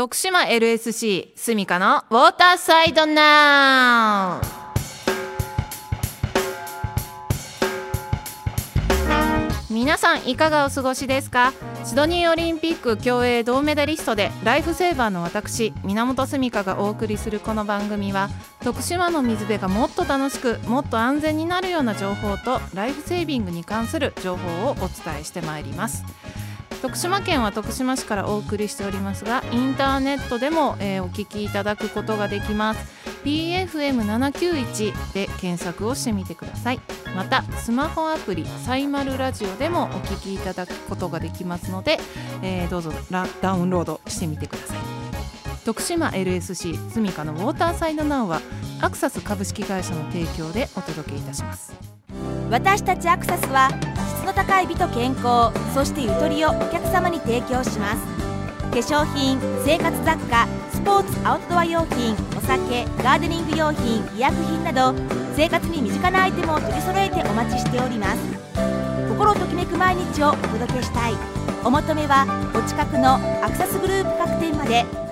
徳島 LSC スミカのウォーターサイドナウ皆さんいかがお過ごしですか？シドニーオリンピック競泳銅メダリストでライフセーバーの私源澄香がお送りするこの番組は徳島の水辺がもっと楽しくもっと安全になるような情報とライフセービングに関する情報をお伝えしてまいります。徳島県は徳島市からお送りしておりますがインターネットでも、えー、お聞きいただくことができます。PFM791 で検索をしてみてください。またスマホアプリサイマルラジオでもお聞きいただくことができますので、えー、どうぞダウンロードしてみてください。徳島 LSC スミカのウォーターサイドナウはアクサス株式会社の提供でお届けいたします。私たちアクサスは質の高い美と健康そしてゆとりをお客様に提供します。化粧品生活雑貨スポーツアウトドア用品お酒ガーデニング用品医薬品など生活に身近なアイテムを取り揃えてお待ちしております。心ときめく毎日をお届けしたい。お求めはお近くのアクサスグループ各店まで。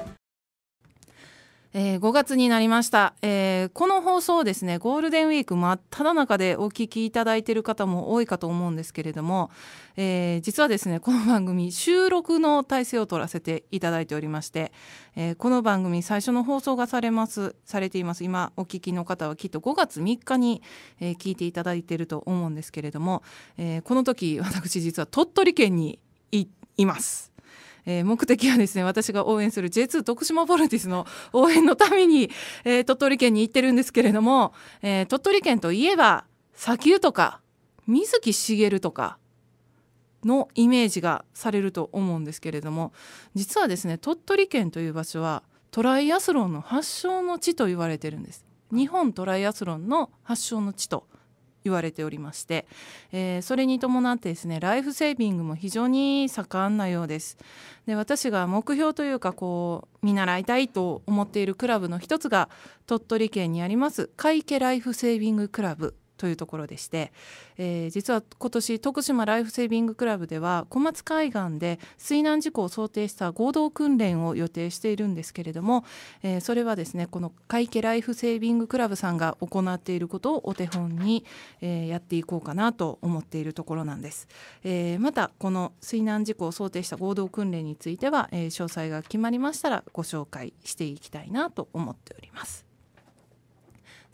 えー、5月になりました、えー、この放送ですねゴールデンウィーク真っ只中でお聞きいただいている方も多いかと思うんですけれども、えー、実はですねこの番組収録の体制を取らせていただいておりまして、えこの番組最初の放送がされますされています今お聞きの方はきっと5月3日に、え聞いていただいていると思うんですけれども、えこの時私実は鳥取県にいます。えー、目的はですね私が応援する J2 徳島ボルティスの応援のために、えー、鳥取県に行ってるんですけれども、えー、鳥取県といえば砂丘とか水木しげるとかのイメージがされると思うんですけれども実はですね鳥取県という場所はトライアスロンの発祥の地と言われてるんです。日本トライアスロンの発祥の地と言われておりまして、えー、それに伴ってですねライフセービングも非常に盛んなようです。で私が目標というかこう見習いたいと思っているクラブの一つが鳥取県にあります海家ライフセービングクラブというところでして、えー、実は今年徳島ライフセービングクラブでは小松海岸で水難事故を想定した合同訓練を予定しているんですけれども、えー、それはですねこの海家ライフセービングクラブさんが行っていることをお手本に、えー、やっていこうかなと思っているところなんです、えー、またこの水難事故を想定した合同訓練については、えー、詳細が決まりましたらご紹介していきたいなと思っております。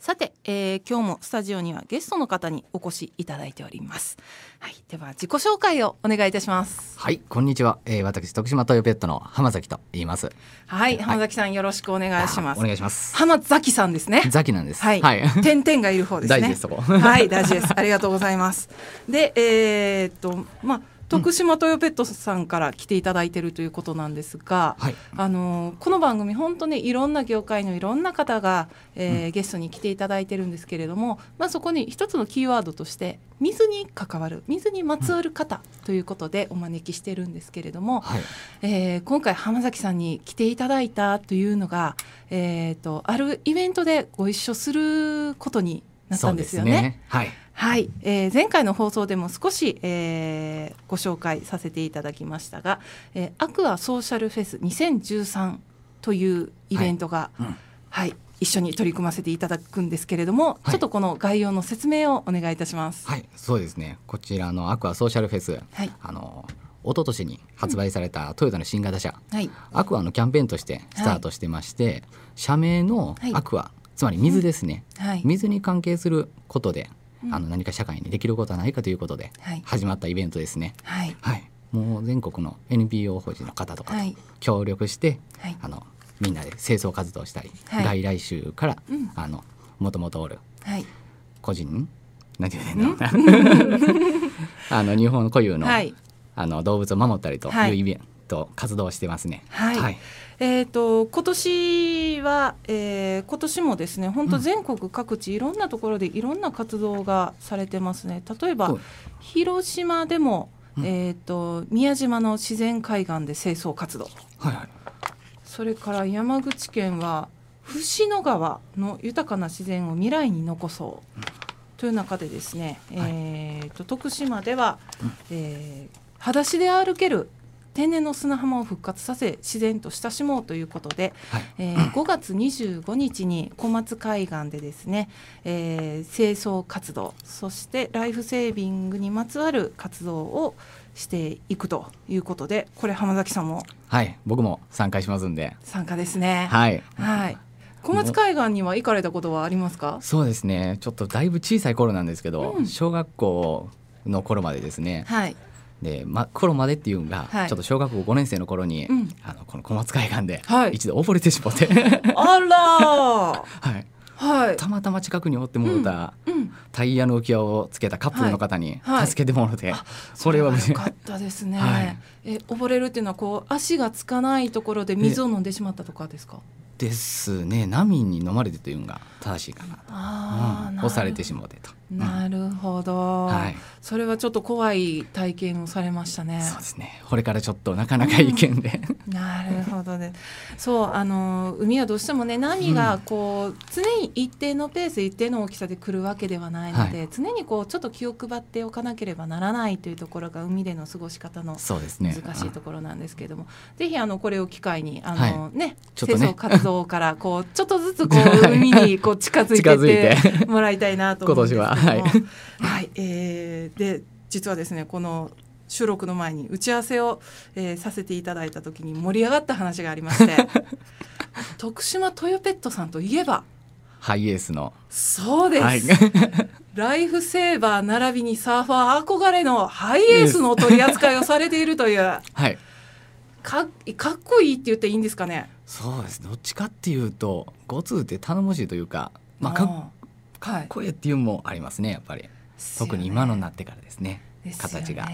さて、えー、今日もスタジオにはゲストの方にお越しいただいております。はい、では自己紹介をお願いいたします。はい、こんにちは。えー、私徳島トヨペットの浜崎と言います。はい、浜崎さん、よろしくお願いします。お願いします。浜崎さんですね。崎なんです。はい。はい、点々がいる方ですね。大事ですそこ。はい、大事です。ありがとうございます。で、えー、っとまあ。徳島トヨペットさんから来ていただいているということなんですが、はい、あのこの番組本当にいろんな業界のいろんな方が、えー、うん、ゲストに来ていただいてるんですけれども、まあ、そこに一つのキーワードとして水に関わる水にまつわる方ということでお招きしてるんですけれども、はい、えー、今回浜崎さんに来ていただいたというのが、えーと、あるイベントでご一緒することになったんですよね。ね。はいはい、えー、前回の放送でも少し、えー、ご紹介させていただきましたが、えー、アクアソーシャルフェス2013というイベントが、はい、うん。はい、一緒に取り組ませていただくんですけれども、はい、ちょっとこの概要の説明をお願いいたします。はい、そうですね。こちらのアクアソーシャルフェス、はい、あの一昨年に発売されたトヨタの新型車、はい、アクアのキャンペーンとしてスタートしてまして、社名のアクア、つまり水ですね、水に関係することであの何か社会にできることはないかということで始まったイベントですね。はい、はい、もう全国の NPO 法人の方とかと協力して、はい、あのみんなで清掃活動したり、はい、外来種から、うん、あのもともとおる、はい、個人何て言うんだ あの日本固有の,、あの動物を守ったりというイベント、活動してますね。はいえーと、今年は、えー、今年もですね本当全国各地、いろんなところでいろんな活動がされてますね。例えば、広島でも、えーと、宮島の自然海岸で清掃活動、はいはい、それから山口県は伏野川の豊かな自然を未来に残そう、という中でですね、えーと、徳島では、うん、えー、裸足で歩ける天然の砂浜を復活させ自然と親しもうということで、はい、えー、5月25日に小松海岸でですね、えー、清掃活動そしてライフセービングにまつわる活動をしていくということでこれ浜崎さんもはい。僕も参加しますんで。参加ですね。はい、はい。小松海岸には行かれたことはありますか？そうですね。ちょっとだいぶ小さい頃なんですけど、うん、小学校の頃までですね、はい、で、ま、頃までっていうのが、はい、ちょっと小学校5年生の頃に、うん、あのこの小松海岸で一度溺れてしまって、あら はい。はい、たまたま近くにおってもらった、うん。うん、タイヤの浮き輪をつけたカップルの方に助けてもらって、はいはい、それはよかったですね、はい、え溺れるっていうのはこう足がつかないところで水を飲んでしまったとかですか？ですね。波に飲まれてというのが正しいかなと、あうん、押されてしもうてと。なるほど、はい、それはちょっと怖い体験をされましたね。そうですね。これからちょっとなかなか意見で、うん、なるほどね。そうあの海はどうしてもね波がこう、うん、常に一定のペース一定の大きさで来るわけではないので、はい、常にこうちょっと気を配っておかなければならないというところが海での過ごし方の難しいところなんですけれども、ね、ぜひあのこれを機会にあの、はい、ね。清掃活動からこうちょっとずつこう海にこう近づいてって もらいたいなと思うんですけど。も。はい、はい、えー、で実はですねこの収録の前に打ち合わせを、えー、させていただいた時に盛り上がった話がありまして。徳島トヨペットさんといえば。ハイエースの。そうです、はい、ライフセーバー並びにサーファー憧れのハイエースの取り扱いをされているという、はい、かかっこいいって言っていいんですかね？そうです。どっちかっていうとご通って頼もしいというか、まあ、かかっこいいっていうのもありますねやっぱり。特に今のになってからですね、ね、形が。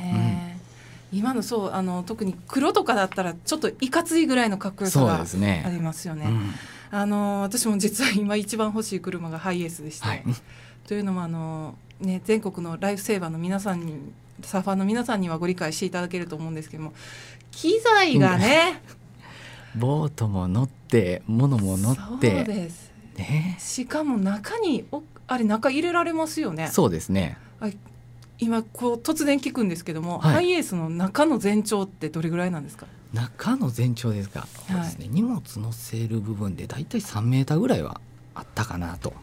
今のそうあの特に黒とかだったらちょっといかついぐらいのかっこよさがありますよね。ね。うん、あの私も実は今一番欲しい車がハイエースでして、はい、というのもあの、ね、全国のライフセーバーの皆さんにサーファーの皆さんにはご理解していただけると思うんですけども機材がね、ボートも乗って物も乗って。そうです、ね、しかも中におあれ中入れられますよね。そうですね。今こう突然聞くんですけども、はい、ハイエースの中の全長ってどれぐらいなんですか？中の全長ですか、そうですね、荷物乗せる部分でだいたい3メーターぐらいはあったかなと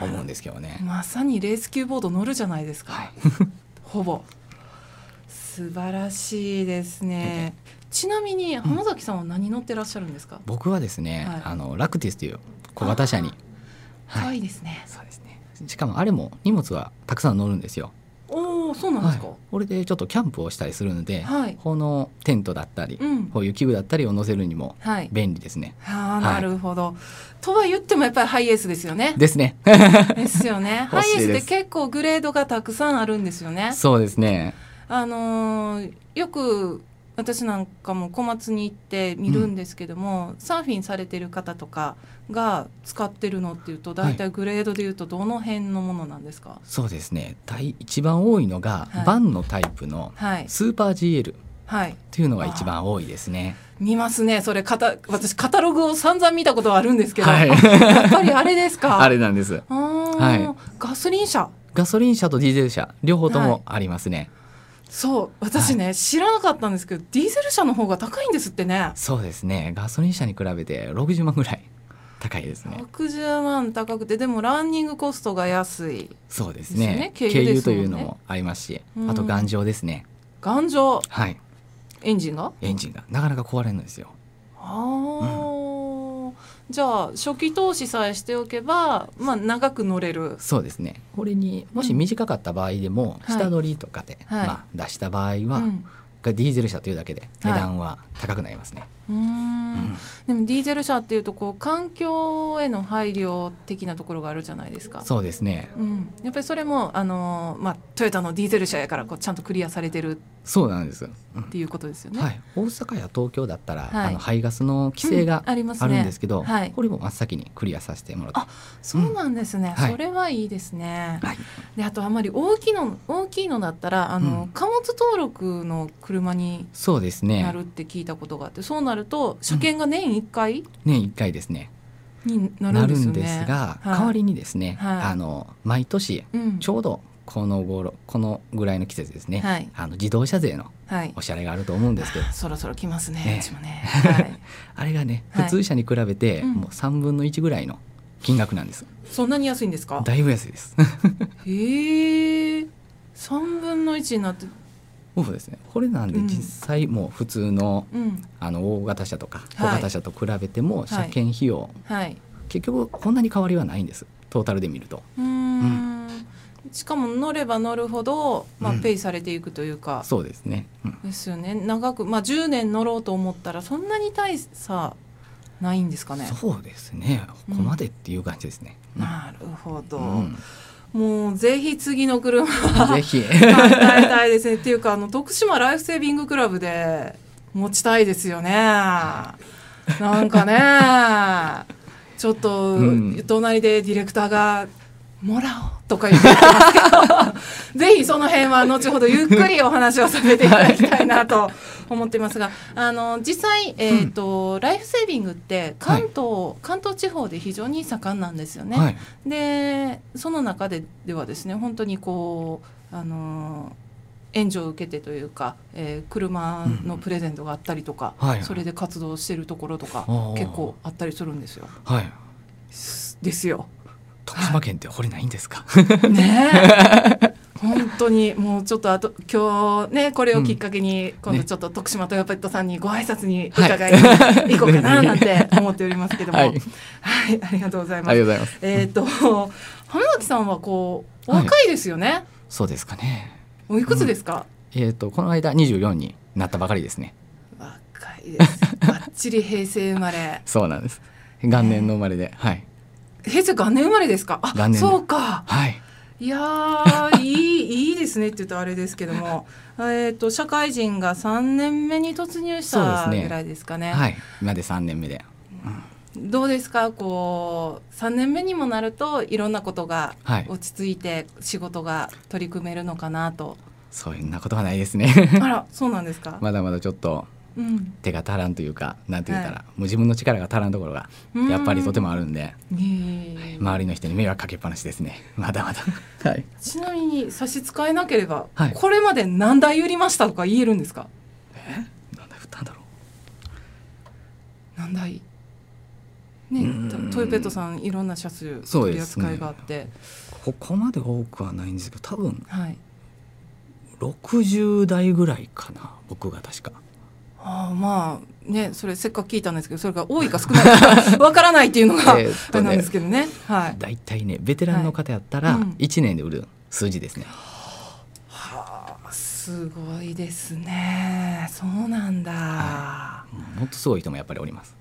思うんですけどね。まさにレース級ボード乗るじゃないですか、はい、ほぼ素晴らしいですね、ちなみに浜崎さんは何乗ってらっしゃるんですか、うん、僕はですね、はい、あのラクティスという小型車に。可愛い。ですね、そうですね。しかもあれも荷物はたくさん乗るんですよ。おおそうなんですか、はい、これでちょっとキャンプをしたりするので、はい、このテントだったり、うん、こういう器具だったりを載せるにも便利ですね。はい、あなるほど、とは言ってもやっぱりハイエースですよね。ですね。ですよね。ハイエースって結構グレードがたくさんあるんですよね。そうですね。あのー、よく私なんかも小松に行って見るんですけども、うん、サーフィンされてる方とかが使ってるのっていうと大体グレードでいうとどの辺のものなんですか、はい、そうですね。一番多いのが、はい、バンのタイプのスーパー GL っていうのが一番多いですね。見ますねそれ。かた私カタログを散々見たことはあるんですけど、はい、やっぱりあれですか？あれなんです、はい、ガソリン車。ガソリン車とディーゼル車両方ともありますね、はいそう私ね、はい、知らなかったんですけどディーゼル車の方が高いんですってね。そうですね。ガソリン車に比べて60万ぐらい高いですね。60万高くてでもランニングコストが安い、そうですね。軽油、というのもありますし、うん、あと頑丈ですね。頑丈。はい。エンジンが？エンジンが。なかなか壊れるんですよ。ああ、うんじゃあ初期投資さえしておけば、まあ、長く乗れる。そうですね。これに。もし短かった場合でも、下取りとかで、はい、まあ、出した場合は、うん。ディーゼル車というだけで値段は高くなりますね。はい、うん、でもディーゼル車っていうとこう環境への配慮的なところがあるじゃないですか。そうですね。うん、やっぱりそれもあのまあトヨタのディーゼル車やからこうちゃんとクリアされてる。そうなんです、っていうことですよね、はい、大阪や東京だったら、はい、あの排ガスの規制があるんですけど、うんねはい、これも真っ先にクリアさせてもらって。あそうなんですね、うん、それはいいですね、はい、であとあまり大きいの大きいのだったらあの、うん、貨物登録の車にそうですね。なるって聞いたことがあってそうなると車検が年1回、年1回ですね。になるんです、ね,、が、代わりにですね、あの毎年ちょうどこの頃このぐらいの季節ですね、はい、あの自動車税のお支払いがあると思うんですけど、はい、そろそろ来ますねね。ね、はい、あれがね普通車に比べてもう3分の1ぐらいの金額なんです、うん、そんなに安いんですか？だいぶ安いです。へえ3分の1になってそうですね。これなんで実際もう普通のうん、あの大型車とか小型車と比べても車検費用、はい、結局こんなに変わりはないんです。トータルで見ると。うん。しかも乗れば乗るほど、まあ、ペイされていくというか、そうですね、ですよね。長く、まあ、10年乗ろうと思ったらそんなに大差ないんですかね。そうですね。ここまでっていう感じですね、なるほど、もうぜひ次の車。ぜひ。考えたいですね。っていうかあの徳島ライフセービングクラブで持ちたいですよね。なんかね。ちょっと、隣でディレクターがもらおうとか言ってますけどぜひその辺は後ほどゆっくりお話をさせていただきたいなと思ってますがあの実際、えーと、うん、ライフセービングって関東、はい、関東地方で非常に盛んなんですよね。はい、でその中でではですね本当にこうあの援助を受けてというか、えー、車のプレゼントがあったりとか、うん。はい、それで活動してるところとか結構あったりするんですよ。はい、ですよ。徳島県って掘れないんですか？ね 本当にもうちょっとあと今日ねこれをきっかけに、今度ちょっと徳島トヨペットさんにご挨拶に伺いに行こうかななんて思っておりますけども、はい、はい、ありがとうございます。ありがとうございます。えっ、と浜崎さんはこうお若いですよね。はい、そうですかね。おいくつですか？うん、えっ、とこの間二十四になったばかりですね。若いです。ばっちり平成生まれ。そうなんです。元年の生まれで、はい。平成元年生まれですか？あ、そうか。はい。いや いいいいですねって言うとあれですけども、えっと社会人が三年目に突入したぐらいですかね。ねはい、今で三年目で。うん、どうですか？こう三年目にもなるといろんなことが落ち着いて仕事が取り組めるのかなと。はい、そんなことはないですねあらそうなんですか？まだまだちょっと手が足らんというかなんて言ったら、はい、もう自分の力が足らんところがやっぱりとてもあるんで、周りの人に迷惑かけっぱなしですね。まだまだ、はい、ちなみに差し支えなければ、はい、これまで何台売りましたとか言えるんですか？え？何台売ったんだろう。何台？ね、トイペットさんいろんな車種取り扱いがあって、ね、ここまで多くはないんですけど多分、はい、60台ぐらいかな僕が確かあまあねそれせっかく聞いたんですけどそれが多いか少ないかわからないっていうのが、えー、なんですけどね。はい。大体ねベテランの方やったら1年で売る数字ですね。はあすごいですね。そうなんだ。はい、もっとすごい人もやっぱりおります。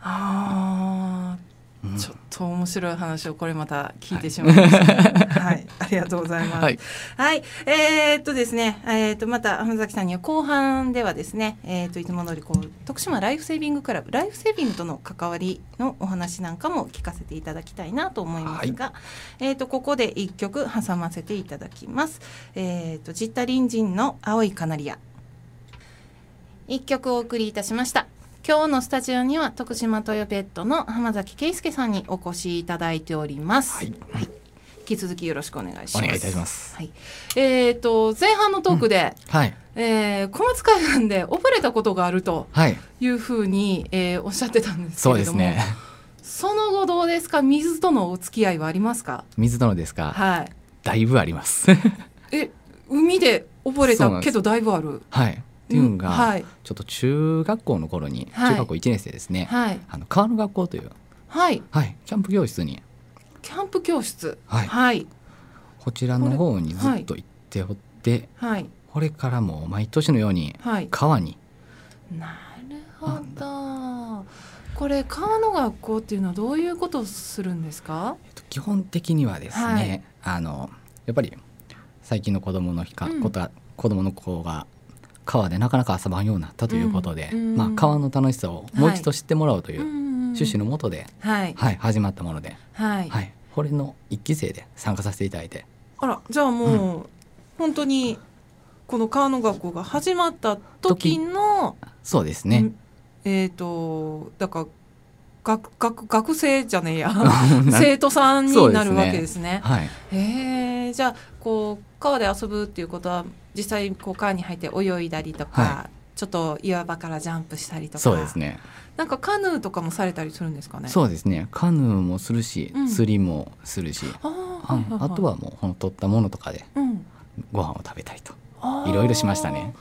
ああちょっと面白い話をこれまた聞いてしまいました、はい、はい、ありがとうございます。はい、はい、えー、っとですね、えー、っとまた浜崎さんには後半ではですね、えー、っといつも通りこう徳島ライフセービングクラブライフセービングとの関わりのお話なんかも聞かせていただきたいなと思いますが、はい、えっとここで一曲挟ませていただきます。えっとジッタリンジンの青いカナリア。一曲お送りいたしました。今日のスタジオには徳島トヨペットの浜崎圭介さんにお越しいただいております。はい、はい、引き続きよろしくお願いします。お願いいたします。はい。えっ、ー、と前半のトークで、うん、はい。えー、小松海岸で溺れたことがあるというふうに、はい、えー、おっしゃってたんですけれども、そうですね。その後どうですか？水とのお付き合いはありますか？水とのですか？はいだいぶありますえ海で溺れたけどだいぶある？はいっていうのが、はい、ちょっと中学校の頃に、中学校1年生ですね、はい、あの川の学校という、はい。はい、キャンプ教室に。キャンプ教室。はい、はい、こちらの方にずっと行っておって、はい、これからも毎年のように川に、なるほど。これ川の学校っていうのはどういうことをするんですか、えっと、基本的にはですね、あのやっぱり最近の子供の日か、うん、子供の子が川でなかなか遊ばんようになったということで、うん、まあ、川の楽しさをもう一度知ってもらうという趣旨のもとで、はい、はい、始まったもので、はい、はい、これの一期生で参加させていただいて。あらじゃあもう、うん、本当にこの川の学校が始まった時のそうですね。えっ、ー、とだから学学学生じゃねえや。生徒さんになるわけですね。すね。はい、ええ。ー、じゃあこう川で遊ぶっていうことは実際こう川に入って泳いだりとか、はい、ちょっと岩場からジャンプしたりとか。そうですね。なんかカヌーとかもされたりするんですかね？そうですね。カヌーもするし、うん、釣りもするし。あ,、あとはもうほん取ったものとかでご飯を食べたりと、いろいろしましたね。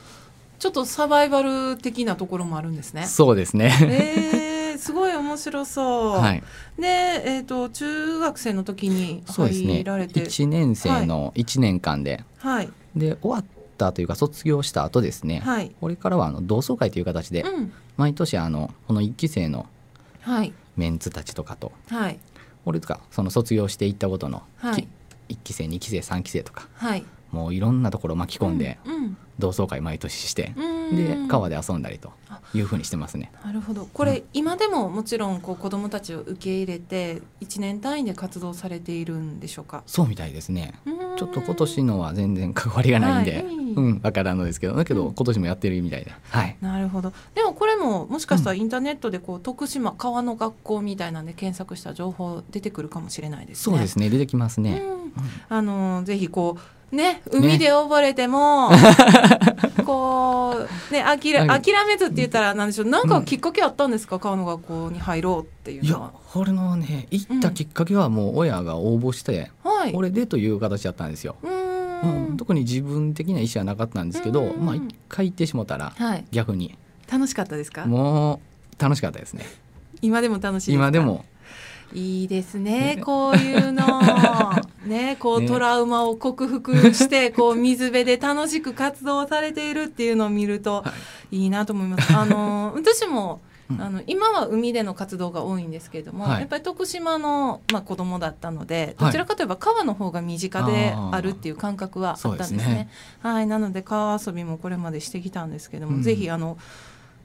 ちょっとサバイバル的なところもあるんですね。そうですね。えー、すごい面白そう、はい、で、えーと、中学生の時に入られて、ね、1年生の1年間で、はい、で終わったというか卒業した後ですね、はい、これからはあの同窓会という形で、うん、毎年あのこの1期生のメンツたちとかと、はい、俺とかその卒業していったことの、はい、1期生2期生3期生とか、はい、もういろんなところ巻き込んで、同窓会毎年してで川で遊んだりというふうにしてますね。なるほど。これ、うん、今でももちろんこう子どもたちを受け入れて1年単位で活動されているんでしょうか？そうみたいですね。ちょっと今年のは全然関わりがないんで、はい、うん分からんのですけどだけど、今年もやってるみたいで、はい、なるほど。でもこれももしかしたらインターネットでこう、徳島川の学校みたいなんで検索した情報出てくるかもしれないですね。そうですね。出てきますね。あのぜひこうね海で溺れても、ね、こうね諦諦めずって言ったらなんでしょう。なんかきっかけあったんですか、うん、川の学校に入ろうっていうのは。いやこれのね行ったきっかけはもう親が応募して、うん、これでという形だったんですよ。うん、特に自分的な意思はなかったんですけど、まあ一回行ってしもたら、はい、逆に。楽しかったですか？もう楽しかったですね。今でも楽しい今でもいいですね、こういうの。ね、こう、トラウマを克服して こう水辺で楽しく活動されているっていうのを見るとい。いなと思います。あの 私もあの今は海での活動が多いんですけれども、はい、やっぱり徳島の、まあ、子供だったのでどちらかといえば川の方が身近であるっていう感覚はあったんですね。すね。はい、なので川遊びもこれまでしてきたんですけども、うん、ぜひあの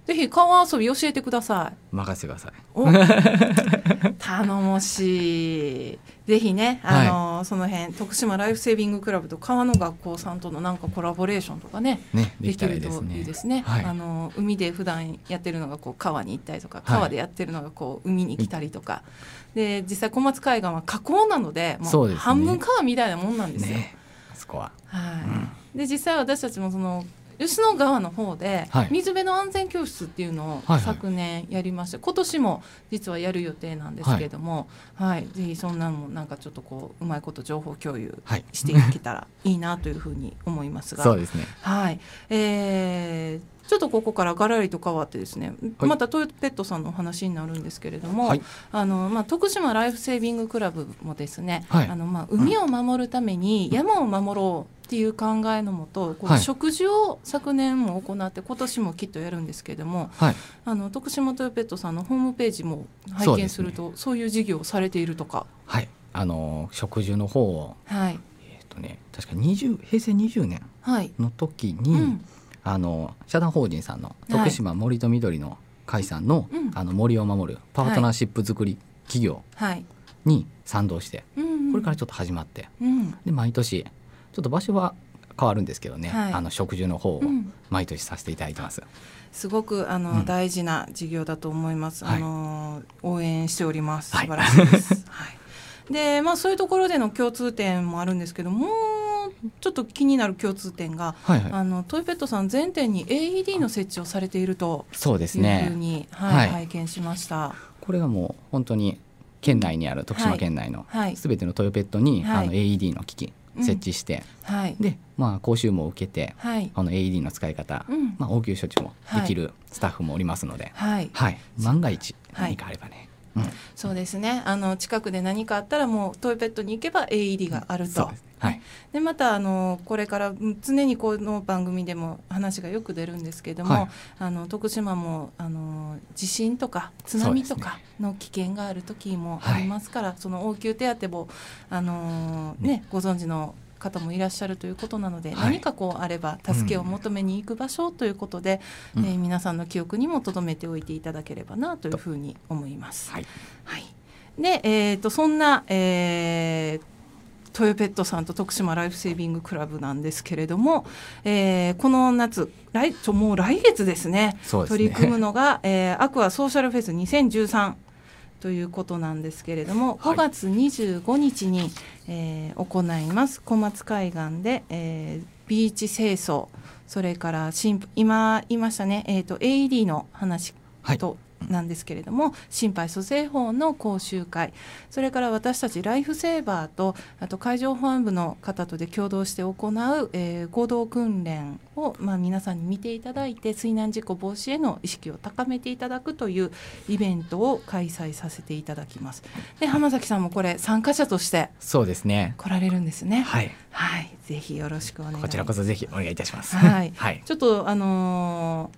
ぜひ川遊び教えてください。任せてください。頼もしい。ぜひね、あの、はい、その辺徳島ライフセービングクラブと川の学校さんとのなんかコラボレーションとかね、ねできるといいですね。はい、あの海で普段やってるのがこう川に行ったりとか、川でやってるのがこう海に来たりとか、で実際小松海岸は河口なので、もう半分川みたいなもんなんですよ。ね、そこは。はい。うん、で実際私たちもその吉野川の方で水辺の安全教室っていうのを昨年やりまして、今年も実はやる予定なんですけれども、はい、ぜひそんなのもなんかちょっとこううまいこと情報共有していけたらいいなというふうに思いますが、そうですね。はい、えーちょっとここからがらりと変わってですね、はい、またトヨペットさんのお話になるんですけれども、はい、あのまあ、徳島ライフセービングクラブもですね、はい、あのまあ、海を守るために山を守ろうっていう考えのもと、こう食事を昨年も行って今年もきっとやるんですけれども、あの徳島トヨペットさんのホームページも拝見するとそう、ね,、いう事業をされているとか。はい。あの食事の方を、はい。えーとね、確か20平成20年の時に、はいうんあの社団法人さんの徳島森と緑の会さんのはい、あの森を守るパートナーシップ作り企業に賛同して、はい、これからちょっと始まって、うん、で毎年ちょっと場所は変わるんですけどね、はい、あの食事の方を毎年させていただいてます。すごくあの、うん、大事な事業だと思います。あの応援しております。素晴らしいです。はい。で、まあそういうところでの共通点もあるんですけども、ちょっと気になる共通点が、はいはい、あのトイペットさん全店に AED の設置をされているとそうですねいうふうに、はい、はい、拝見しました。これがもう本当に県内にある徳島県内のすべてのトヨペットに、はい、あの AED の機器設置して、うん、はい、で、まあ、講習も受けて、はい、この AED の使い方、うん、まあ、応急処置もできるスタッフもおりますので、はい。はい。万が一何かあればね、うん、そうですね。あの近くで何かあったらもうトイペットに行けば AED があると。はい、でまたあのこれから常にこの番組でも話がよく出るんですけれども、はい、あの徳島もあの地震とか津波とかの危険がある時もありますから、そ、の応急手当もあの、ね、ご存知の方もいらっしゃるということなので、はい、何かこうあれば助けを求めに行く場所ということで、うん、えー、皆さんの記憶にも留めておいていただければなというふうに思います。はい、はい、で、えーと、そんな、えー、トヨペットさんと徳島ライフセービングクラブなんですけれども、えー、この夏来もう来月ですね、ね、取り組むのが、えー、アクアソーシャルフェス2013ということなんですけれども、5月25日に、えー、行います。小松海岸で、えー、ビーチ清掃。それから今言いましたね、えーと、AED の話と、なんですけれども心肺蘇生法の講習会それから私たちライフセーバーとあと海上保安部の方とで共同して行う、えー、合同訓練を、まあ、皆さんに見ていただいて水難事故防止への意識を高めていただくというイベントを開催させていただきます。で浜崎さんもこれ参加者としてそうですね来られるんですね。はい、はい、ぜひよろしくお願いこちらこそぜひお願いいたします。はい、はい、ちょっとあの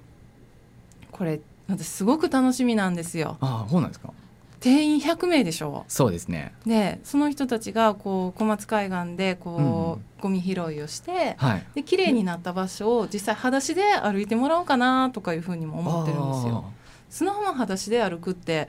ー、これ私すごく楽しみなんですよ。あそうなんですか。定員100名でしょ。そうですね。でその人たちがこう小松海岸でこう、うん、ゴミ拾いをして、はい、で綺麗になった場所を実際裸足で歩いてもらおうかなとかいうふうにも思ってるんですよ。砂浜裸足で歩くって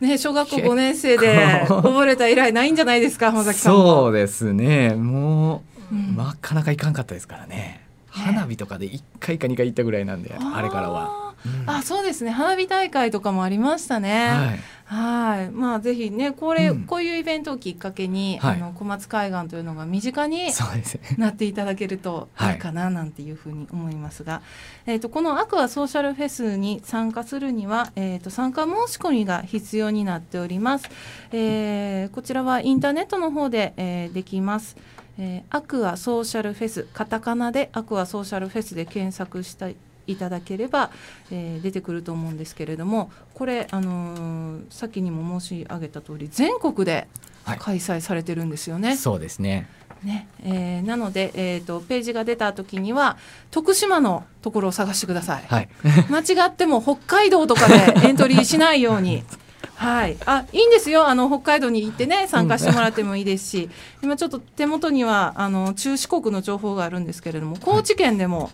ね、小学校5年生で 溺れた以来ないんじゃないですか浜崎さんそうですね。もう、うん、なかなかいかんかったですからね。花火とかで1回か2回行ったぐらいなんであれからは。うん、あそうですね。花火大会とかもありましたね。はい。まあぜひねこれ、うん、こういうイベントをきっかけに、はい、あの小松海岸というのが身近になっていただけるとい。いかななんていうふうに思いますが、はい、えーと、このアクアソーシャルフェスに参加するには、えーと、参加申し込みが必要になっております。えー、こちらはインターネットの方で、えー、できます。えー、アクアソーシャルフェスカタカナでアクアソーシャルフェスで検索したいただければ、えー、出てくると思うんですけれどもこれ、あのー、先にも申し上げた通り全国で開催されてるんですよね。はい、そうですね。ね。えー、なので、えーと、ページが出た時には徳島のところを探してください、はい、間違っても北海道とかでエントリーしないように。はい、あいいんですよ。あの北海道に行ってね参加してもらってもいいですし。今ちょっと手元にはあの中四国の情報があるんですけれども高知県でも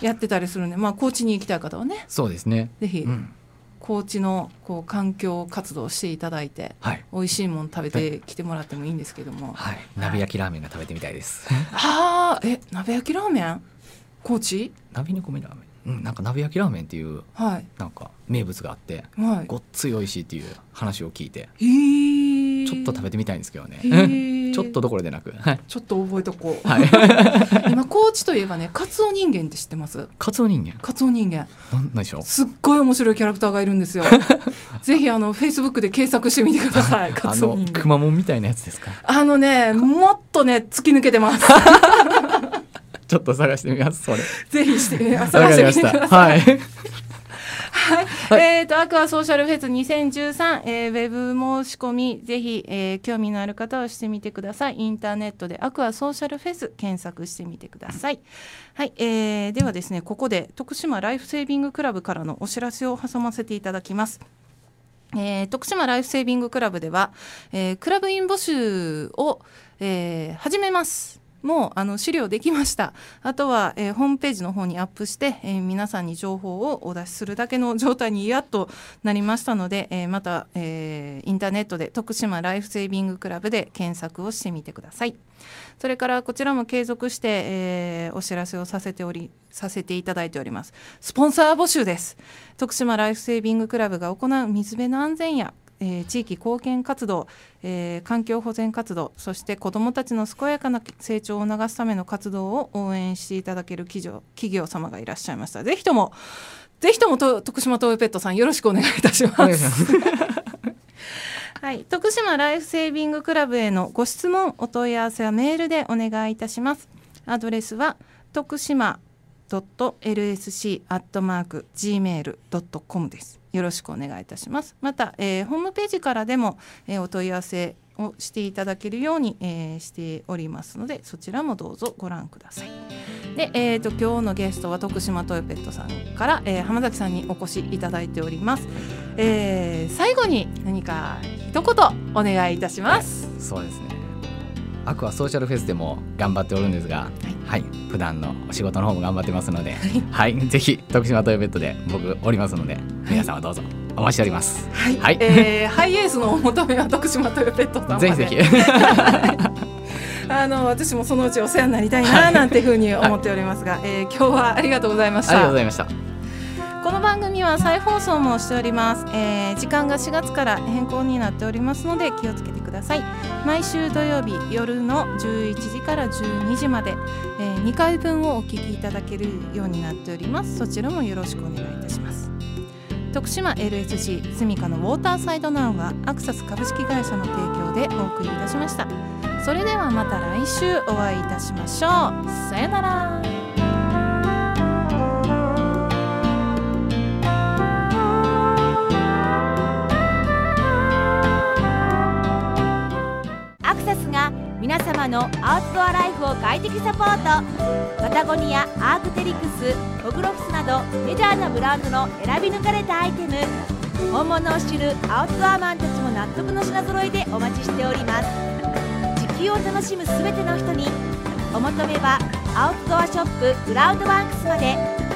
やってたりするんで、まあ、高知に行きたい方はね。そうですね。ぜひ、うん、高知のこう環境活動をしていただいて、はい、美味しいもの食べてきてもらってもいいんですけども、はい、鍋焼きラーメンが食べてみたいです。ああえ鍋焼きラーメン？高知？鍋煮込みラーメン。うん、なんか鍋焼きラーメンっていう、はい、なんか名物があって、はい、ごっつい美味しいっていう話を聞いて、ちょっと食べてみたいんですけどねちょっとどころでなく、はい、ちょっと覚えとこう、はい、今高知といえばねカツオ人間って知ってます？カツオ人間？カツオ人間。なんでしょう？すっごい面白いキャラクターがいるんですよ。ぜひあのフェイスブックで検索してみてください カツオ人間。くまモンみたいなやつですか？あのねもっとね突き抜けてます。ちょっと探してみます。それ。ぜひして、探してみてください。はい。はい、えっ、ー、と、アクアソーシャルフェス2013、えー、ウェブ申し込み、ぜひ、えー、興味のある方はしてみてください。インターネットでアクアソーシャルフェス検索してみてください。はい、えー、ではですね、ここで徳島ライフセービングクラブからのお知らせを挟ませていただきます。えー、徳島ライフセービングクラブでは、えー、クラブイン募集を、えー、始めます。もあの資料できました。あとは、えー、ホームページの方にアップして、えー、皆さんに情報をお出しするだけの状態にやっとなりましたので、えー、また、えインターネットで徳島ライフセービングクラブで検索をしてみてください。それからこちらも継続して、えお知らせをさせておりさせていただいております。スポンサー募集です。徳島ライフセービングクラブが行う水辺の安全やえー、地域貢献活動、えー、環境保全活動そして子どもたちの健やかな成長を促すための活動を応援していただける企業企業様がいらっしゃいました。ぜひともぜひとも徳島東洋ペットさんよろしくお願いいたします。はい、徳島ライフセービングクラブへのご質問お問い合わせはメールでお願いいたします。アドレスは徳島 .lsc.gmail.com ですよろしくお願いいたします。また、えー、ホームページからでも、えー、お問い合わせをしていただけるように、えー、しておりますのでそちらもどうぞご覧ください。で、えーと、今日のゲストは徳島トヨペットさんから、えー、浜崎さんにお越しいただいております、えー、最後に何か一言お願いいたします、はい、そうですね。アクアソーシャルフェスでも頑張っておるんですが、はい、はい、普段のお仕事の方も頑張ってますので、はい、ぜひ徳島トヨペットで僕おりますので、皆様どうぞお待ちしております。はい、はい、えー、ハイエースのお求めは徳島トヨペットさんぜひぜひ。あの私もそのうちお世話になりたいななんていうふうに思っておりますが、はい、えー、今日はありがとうございました。ありがとうございました。この番番組は再放送もしております、えー、時間が4月から変更になっておりますので気をつけてください。毎週土曜日夜の11時から12時まで、えー、2回分をお聞きいただけるようになっております。そちらもよろしくお願いいたします。徳島 LSG スミカのウォーターサイドナウはアクサス株式会社の提供でお送りいたしました。それではまた来週お会いいたしましょう。さよなら。皆様のアウトドアライフを快適サポート。パタゴニアアークテリクスホグロフスなどメジャーなブランドの選び抜かれたアイテム。本物を知るアウトドアマンたちも納得の品揃えでお待ちしております。地球を楽しむ全ての人にお求めはアウトドアショップクラウドワークスまで。